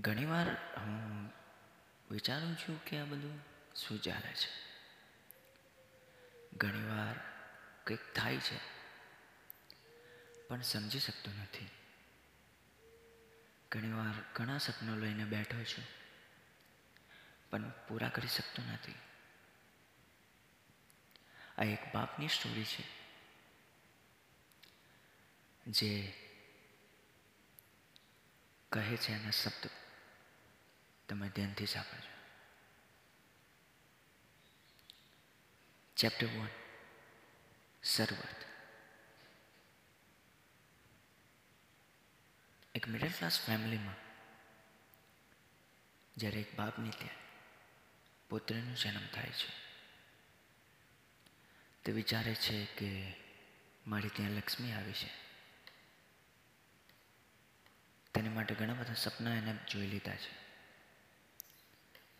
ઘણીવાર હું વિચારું છું કે આ બધું શું ચાલે છે. ઘણીવાર કંઈક થાય છે, પણ સમજી શકતો નથી. ઘણીવાર ઘણા સપનો લઈને બેઠો છું, પણ પૂરા કરી શકતો નથી. આ એક બાપની સ્ટોરી છે, જે કહે છે એના શબ્દ. તમે ધ્યાનથી સાંભળજો. ચેપ્ટર વન શરૂઆત. એક મિડલ ક્લાસ ફેમિલીમાં જ્યારે એક બાપની ત્યાં પુત્રનો જન્મ થાય છે. તે વિચારે છે કે મારી ત્યાં લક્ષ્મી આવી છે. તેની માટે ઘણા બધા સપના એને જોઈ લીધા છે.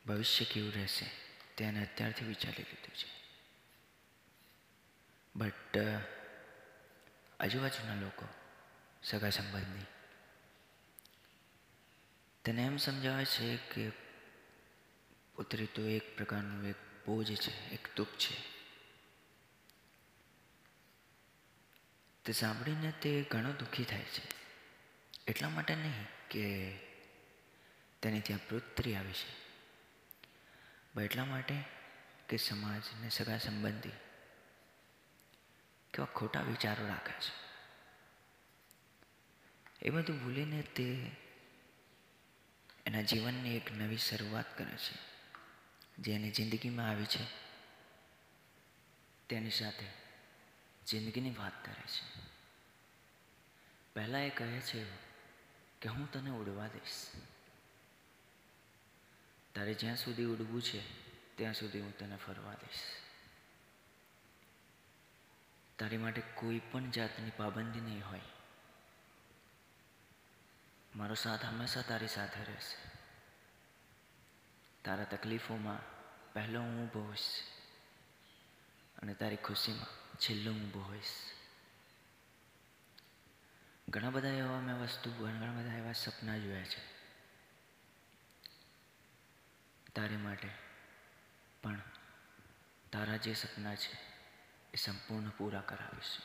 ભવિષ્ય કેવું રહેશે તેને અત્યારથી વિચારી લીધું છે. બટ આજુબાજુના લોકો, સગા સંબંધી, તેને એમ સમજાવે છે કે પુત્રી તો એક પ્રકારનું એક બોજ છે, એક દુઃખ છે. તે સાંભળીને તે ઘણો દુઃખી થાય છે. એટલા માટે નહીં કે તેની ત્યાં પુત્રી આવી છે. એટલા માટે કે સમાજને સગા સંબંધી કેવા ખોટા વિચારો રાખે છે. એ બધું ભૂલીને તે એના જીવનની એક નવી શરૂઆત કરે છે. જે એની જિંદગીમાં આવી છે, તેની સાથે જિંદગીની વાત કરે છે. પહેલાં એ કહે છે કે હું તને ઉડવા દઈશ. તારે જ્યાં સુધી ઉડવું છે, ત્યાં સુધી હું તને ફરવા દઈશ. તારી માટે કોઈ પણ જાતની પાબંદી નહીં હોય. મારો સાથ હંમેશા તારી સાથે રહેશે. તારા તકલીફોમાં પહેલો હું ઊભો હોઈશ અને તારી ખુશીમાં છેલ્લો હું ઊભો હોઈશ. ઘણા બધા એવા મેં વસ્તુ, ઘણા બધા એવા સપના જોયા છે. તારી માટે. પણ તારા જે સપના છે, એ સંપૂર્ણ પૂરા કરાવીશ.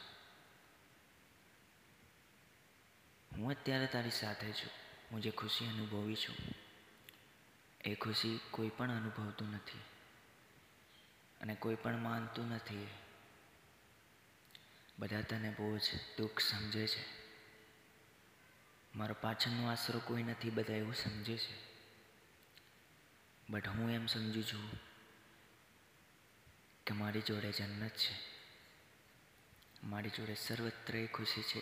હું અત્યારે તારી સાથે છું. હું જે ખુશી અનુભવી છું, એ ખુશી કોઈ પણ અનુભવતું નથી. અને કોઈ પણ માનતું નથી. બધા તને બહુ જ દુઃખ સમજે છે. મારો પાછળનો આશરો કોઈ નથી બધા એવું સમજે છે. બટ હું એમ સમજુ છું કે મારી જોડે જન્નત છે. મારી જોડે સર્વત્ર એ ખુશી છે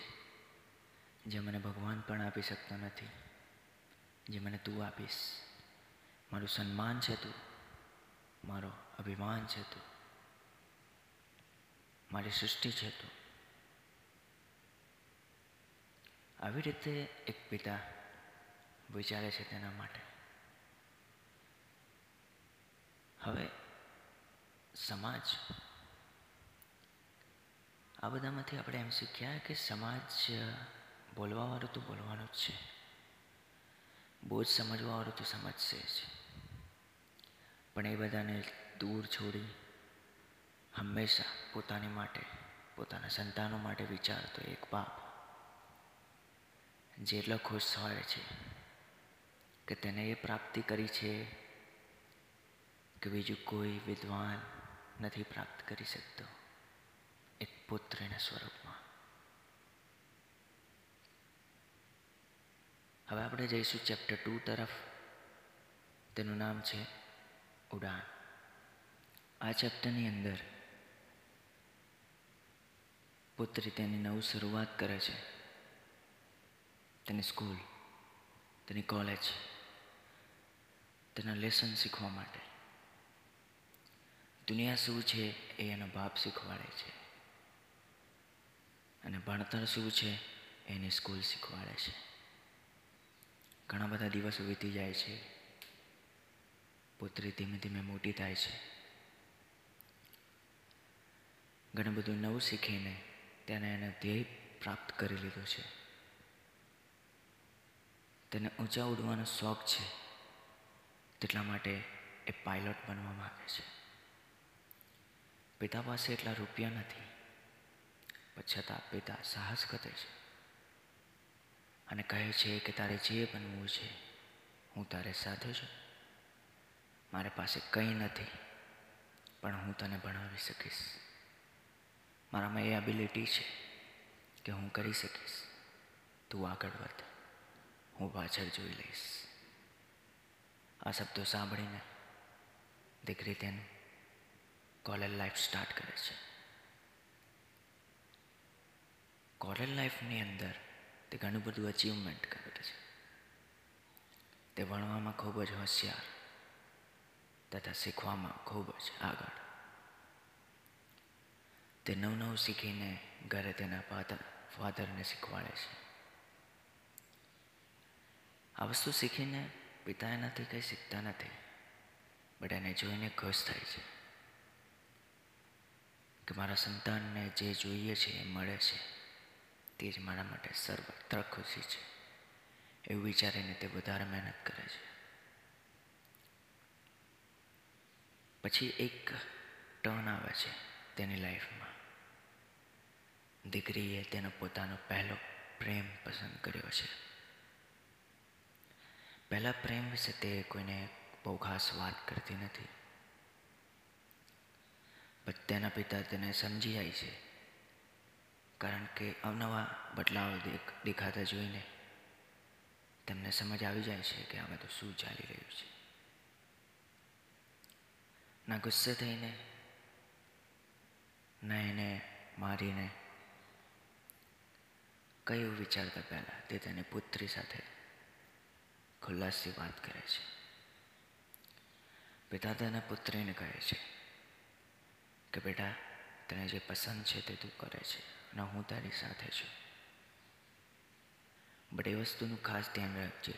જે મને ભગવાન પણ આપી શકતો નથી, જે મને તું આપીશ. મારું સન્માન છે તું, મારો અભિમાન છે તું, મારી સૃષ્ટિ છે તું. આવી રીતે એક પિતા વિચારે છે તેના માટે. હવે સમાજ. આ બધામાંથી આપણે એમ શીખ્યા કે સમાજ, બોલવાવાળું તો બોલવાનું જ છે. બહુ જ સમજવાવાળું તો સમજશે જ. પણ એ બધાને દૂર છોડી હંમેશા પોતાની માટે, પોતાના સંતાનો માટે વિચારતો એક બાપ. જેટલો ખુશ હોય છે કે તેને એ પ્રાપ્તિ કરી છે કે બીજું કોઈ વિદ્વાન નથી પ્રાપ્ત કરી શકતો એક પુત્રના સ્વરૂપમાં. હવે આપણે જઈશું ચેપ્ટર ટુ તરફ. તેનું નામ છે ઉડાન. આ ચેપ્ટરની અંદર પુત્રી તેની નવું શરૂઆત કરે છે. તેની સ્કૂલ તેની કોલેજ તેના લેસન શીખવા માટે. દુનિયા શું છે એ એનો બાપ શીખવાડે છે. અને ભણતર શું છે એની સ્કૂલ શીખવાડે છે. ઘણા બધા દિવસો વીતી જાય છે. પુત્રી ધીમે ધીમે મોટી થાય છે. ઘણું બધું નવું શીખીને તેને એને ધ્યેય પ્રાપ્ત કરી લીધો છે. તેને ઊંચા ઉડવાનો શોખ છે. તેટલા માટે એ પાયલોટ બનવા માગે છે. પિતા પાસે એટલા રૂપિયા નથી. પણ છતાં પિતા સાહસ કરે છે. અને કહે છે કે તારે જે બનવું છે, હું તારે સાથે છું. મારી પાસે કંઈ નથી, પણ હું તને ભણાવી શકીશ. મારામાં એ એબિલિટી છે કે હું કરી શકીશ. તું આગળ વધ, હું પાછળ જોઈ લઈશ. આ શબ્દો સાંભળીને દીકરી તેનું કોલેજ લાઈફ સ્ટાર્ટ કરે છે. કોલેજ લાઈફની અંદર તે ઘણું બધું અચીવમેન્ટ કરે છે. તે ભણવામાં ખૂબ જ હોશિયાર તથા શીખવામાં ખૂબ જ આગળ. તે નવું નવું શીખીને ઘરે તેના ફાધર ફાધરને શીખવાડે છે. આ વસ્તુ શીખીને પિતા એનાથી કંઈ શીખતા નથી, બટ એને જોઈને ખુશ થાય છે. મારા સંતાનને જે જોઈએ છે, એ મળે છે. તે જ મારા માટે સર્વત્ર ખુશી છે. એવું વિચારીને તે વધારે મહેનત કરે છે. પછી એક ટર્ન આવે છે તેની લાઈફમાં. દીકરીએ તેનો પોતાનો પહેલો પ્રેમ પસંદ કર્યો છે. પહેલાં પ્રેમ વિશે તે કોઈને બહુ ખાસ વાત કરતી નથી. તેના પિતા તેને સમજી જાય છે. કારણ કે અવનવા બદલાવ દેખાતા જોઈને તેમને સમજ આવી જાય છે કે આ તો શું ચાલી રહ્યું છે. ના ગુસ્સે થઈને, ના એને મારીને કયું વિચારતા પહેલાં તે તેની પુત્રી સાથે ખુલ્લાસથી વાત કરે છે. પિતા તેના પુત્રીને કહે છે કે બેટા, તને જે પસંદ છે તે તું કરે છે અને હું તારી સાથે છું. બટ એ વસ્તુનું ખાસ ધ્યાન રાખજે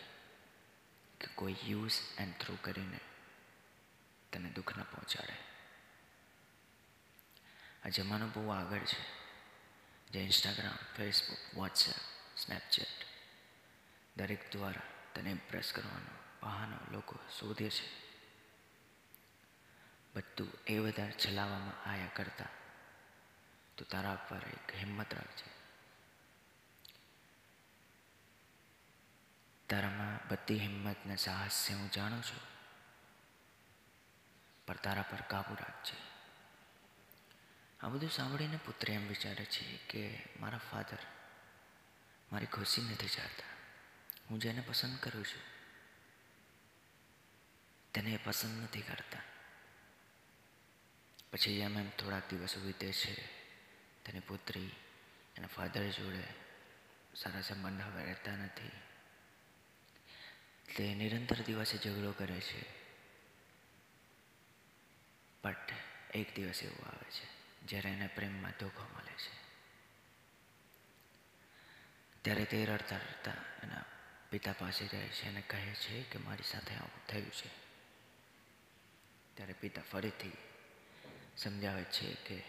કે કોઈ યુઝ એન્ડ થ્રુ કરીને તને દુઃખ ન પહોંચાડે. આ જમાનો બહુ આગળ છે. જે ઇન્સ્ટાગ્રામ ફેસબુક વોટ્સએપ સ્નેપચેટ દરેક દ્વારા તને ઇમ્પ્રેસ કરવાનો બહાનો લોકો શોધે છે. બધું એ વધારે ચલાવવામાં આયા કરતા. તો તારા પર એક હિંમત રાખજે. તારામાં બધી હિંમત ને સાહસ છે હું જાણું છું, પણ તારા પર કાબુ રાખજે. આ બધું સાંભળીને પુત્ર એમ વિચારે છે કે મારા ફાધર મારી ખુશી નથી ચાહતા હું જેને પસંદ કરું છું, તેને પસંદ નથી કરતા. પછી એમ એમ થોડાક દિવસો વીતે છે. તેની પુત્રી, એના ફાધર જોડે સારા સંબંધ હવે રહેતા નથી. તે નિરંતર દિવસે ઝઘડો કરે છે. બટ એક દિવસ એવું આવે છે, જ્યારે એને પ્રેમમાં ધોખો મળે છે. ત્યારે તે રડતા રડતા એના પિતા પાસે જાય છે અને કહે છે કે મારી સાથે આવું થયું છે. ત્યારે પિતા ફરીથી સમજાવે છે કે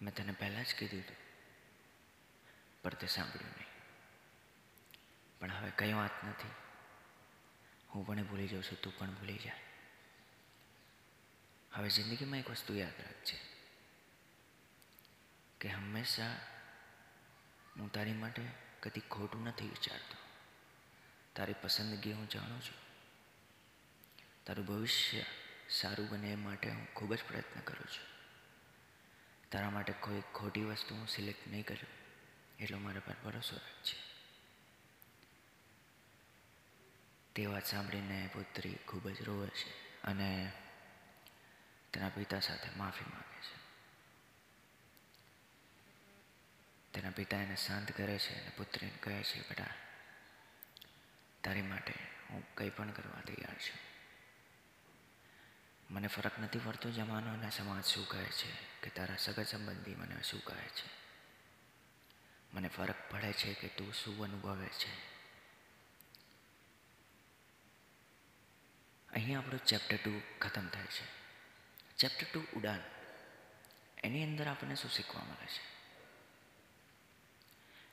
મેં તને પહેલાં જ કીધું હતું, પણ તે સાંભળ્યું નહીં. પણ હવે કંઈ વાત નથી. હું પણ ભૂલી જાઉં છું, તું પણ ભૂલી જા. હવે જિંદગીમાં એક વસ્તુ યાદ રાખજે, કે હંમેશા હું તારી માટે કદી ખોટું નથી વિચારતો. તારી પસંદગી હું જાણું છું. તારું ભવિષ્ય સારું બને એ માટે હું ખૂબ જ પ્રયત્ન કરું છું. તારા માટે કોઈ ખોટી વસ્તુ હું સિલેક્ટ નહીં કરું, એટલો મારા પર ભરોસો રાખજે. તે વાત સાંભળીને પુત્રી ખૂબ જ રોવે છે અને તેના પિતા સાથે માફી માંગે છે. તેના પિતા એને શાંત કરે છે અને પુત્રીને કહે છે, બેટા, તારી માટે હું કંઈ પણ કરવા તૈયાર છું. મને ફરક નથી પડતો જમાનો અને સમાજ શું કહે છે કે તારા સગા સંબંધી મને શું કહે છે? મને ફરક પડે છે કે તું શું અનુભવે છે? અહીંયા આપણું ચેપ્ટર ટુ ખતમ થાય છે. ચેપ્ટર ટુ ઉડાન. એની અંદર આપણને શું શીખવા મળે છે?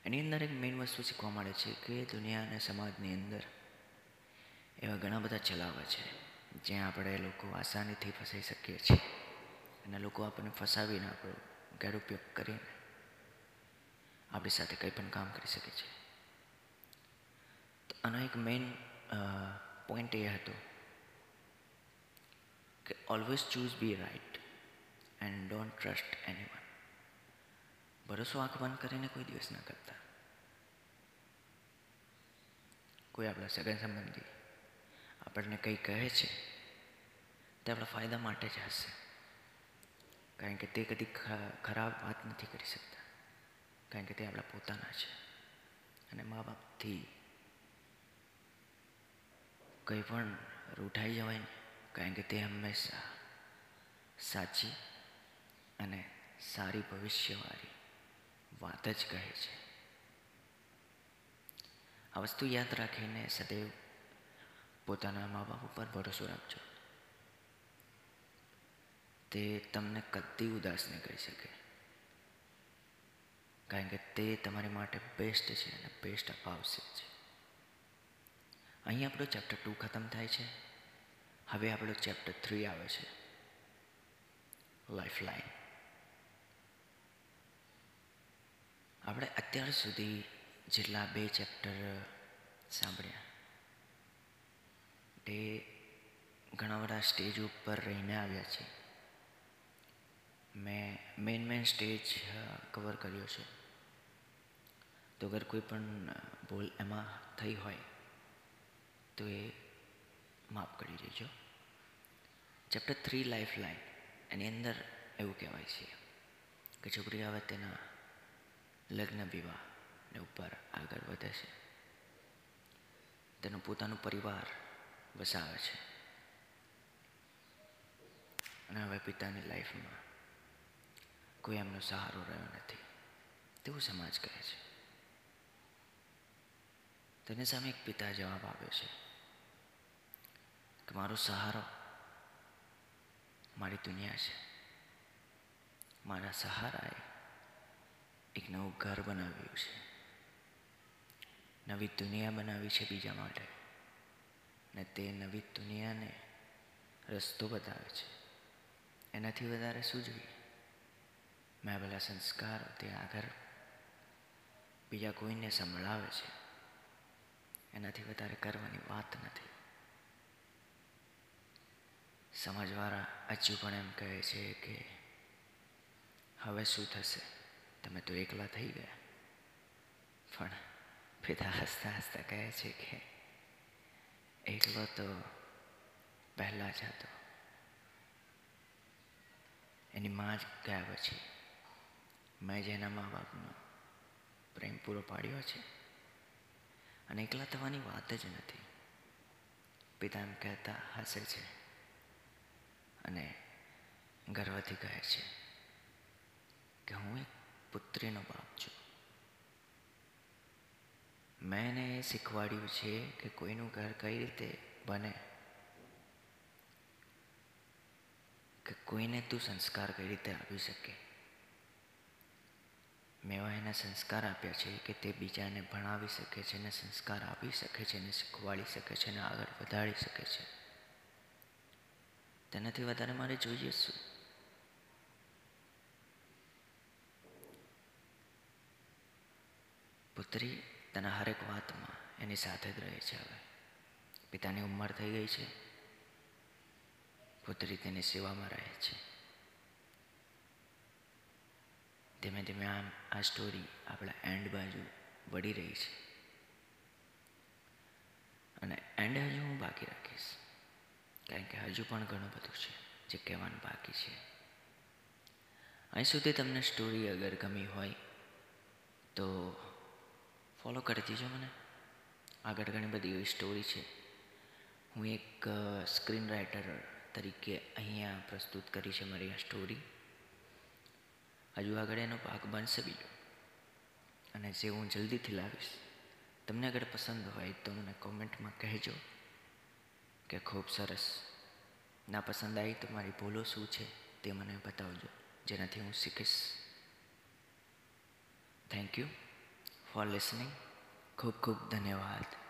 એની અંદર એક મેઇન વસ્તુ શીખવા મળે છે કે દુનિયા અને સમાજની અંદર એવા ઘણા બધા ચલાવે છે. જ્યાં આપણે લોકો આસાનીથી ફસાઈ શકીએ છીએ. અને લોકો આપણને ફસાવીને આપણો ગેરઉપયોગ કરીને આપણી સાથે કંઈ પણ કામ કરી શકે છે. તો આનો એક મેઇન પોઈન્ટ એ હતો કે always choose be right and don't trust anyone ભરોસો આંખ બંધ કરીને કોઈ દિવસ ના કરતા. કોઈ આપણા સગન સંબંધી આપણને કંઈ કહે છે, તે આપણા ફાયદા માટે જ હશે. કારણ કે તે કદી ખરાબ વાત નથી કરી શકતા. કારણ કે તે આપણા પોતાના છે. અને મા બાપથી કંઈ પણ રૂઠાઈ જવાય ને, કારણ કે તે હંમેશા સાચી અને સારી ભવિષ્યવાળી વાત જ કહે છે. આ વસ્તુ યાદ રાખીને સદૈવ પોતાના મા બાપ ઉપર ભરોસો રાખજો. તે તમને કદી ઉદાસ નહીં કરી શકે. કારણ કે તે તમારી માટે બેસ્ટ છે અને બેસ્ટ અપાવશે છે. અહીં આપણો ચેપ્ટર ટુ ખતમ થાય છે. હવે આપણો ચેપ્ટર થ્રી આવે છે. લાઈફ લાઈન આપણે અત્યાર સુધી જેટલા બે ચેપ્ટર સાંભળ્યા. તે ઘણા બધા સ્ટેજ ઉપર રહીને આવ્યા છે. મેં મેઇન મેઇન સ્ટેજ કવર કર્યો છે. તો અગર કોઈ પણ ભૂલ એમાં થઈ હોય, તો એ માફ કરી દેજો. ચેપ્ટર થ્રી લાઈફ લાઈન એની અંદર એવું કહેવાય છે કે છોકરી આવે તેના લગ્ન વિવાહને ઉપર આગળ વધે છે. તેનું પોતાનું પરિવાર વસાવે છે. અને હવે પિતાની લાઈફમાં કોઈ એમનો સહારો રહ્યો નથી. તેવું સમાજ કહે છે. તેની સામે એક પિતા જવાબ આપ્યો છે કે મારો સહારો મારી દુનિયા છે. મારા સહારાએ એક નવું ઘર બનાવ્યું છે. નવી દુનિયા બનાવી છે બીજા માટે. ને તે નવી દુનિયાને રસ્તો બતાવે છે. એનાથી વધારે શું જોઈએ? મેં પેલા સંસ્કારો તે આગળ બીજા કોઈને સંભળાવે છે. એનાથી વધારે કરવાની વાત નથી. સમાજવાળા હજુ પણ એમ કહે છે કે, હવે શું થશે? તમે તો એકલા થઈ ગયા. પણ પિતા હસતા હસતા કહે છે કે એકલો તો પહેલાં જ હતો. એની માં જ ગયા પછી મેં જેના મા બાપનો પ્રેમ પૂરો પાડ્યો છે. અને એકલા થવાની વાત જ નથી. પિતા એમ કહેતા હસે છે અને ગર્વથી કહે છે કે હું એક પુત્રીનો બાપ છું. મેં એને એ શીખવાડ્યું છે કે કોઈનું ઘર કઈ રીતે બને? કે કોઈને તું સંસ્કાર કઈ રીતે આપી શકે? મેં એને સંસ્કાર આપ્યા છે કે તે બીજાને ભણાવી શકે છે ને સંસ્કાર આપી શકે છે ને શીખવાડી શકે છે ને આગળ વધારી શકે છે. તેનાથી વધારે મારે જોઈએ શું? પુત્રી તેના હરેક વાતમાં એની સાથે જ રહે છે હવે. પિતાની ઉંમર થઈ ગઈ છે. પુત્રી તેની સેવામાં રહે છે. ધીમે ધીમે આમ આ સ્ટોરી આપણા એન્ડ બાજુ વળી રહી છે. અને એન્ડ હજુ હું બાકી રાખીશ. કારણ કે હજુ પણ ઘણું બધું છે જે કહેવાનું બાકી છે. અહીં સુધી તમને સ્ટોરી અગર ગમી હોય તો ફોલો કરી દીજો મને. આગળ ઘણી બધી એવી સ્ટોરી છે. હું એક સ્ક્રીન રાઇટર તરીકે અહીંયા પ્રસ્તુત કરી છે મારી આ સ્ટોરી હજુ આગળ એનો ભાગ બનશે બીજો. અને જે હું જલ્દીથી લાવીશ, તમને અગર પસંદ હોય તો મને કોમેન્ટમાં કહેજો કે ખૂબ સરસ. ના પસંદ આવી તો મારી ભૂલો શું છે તે મને બતાવજો. જેનાથી હું શીખીશ. થેન્ક યુ ફોર લિસનિંગ ખૂબ ખૂબ ધન્યવાદ.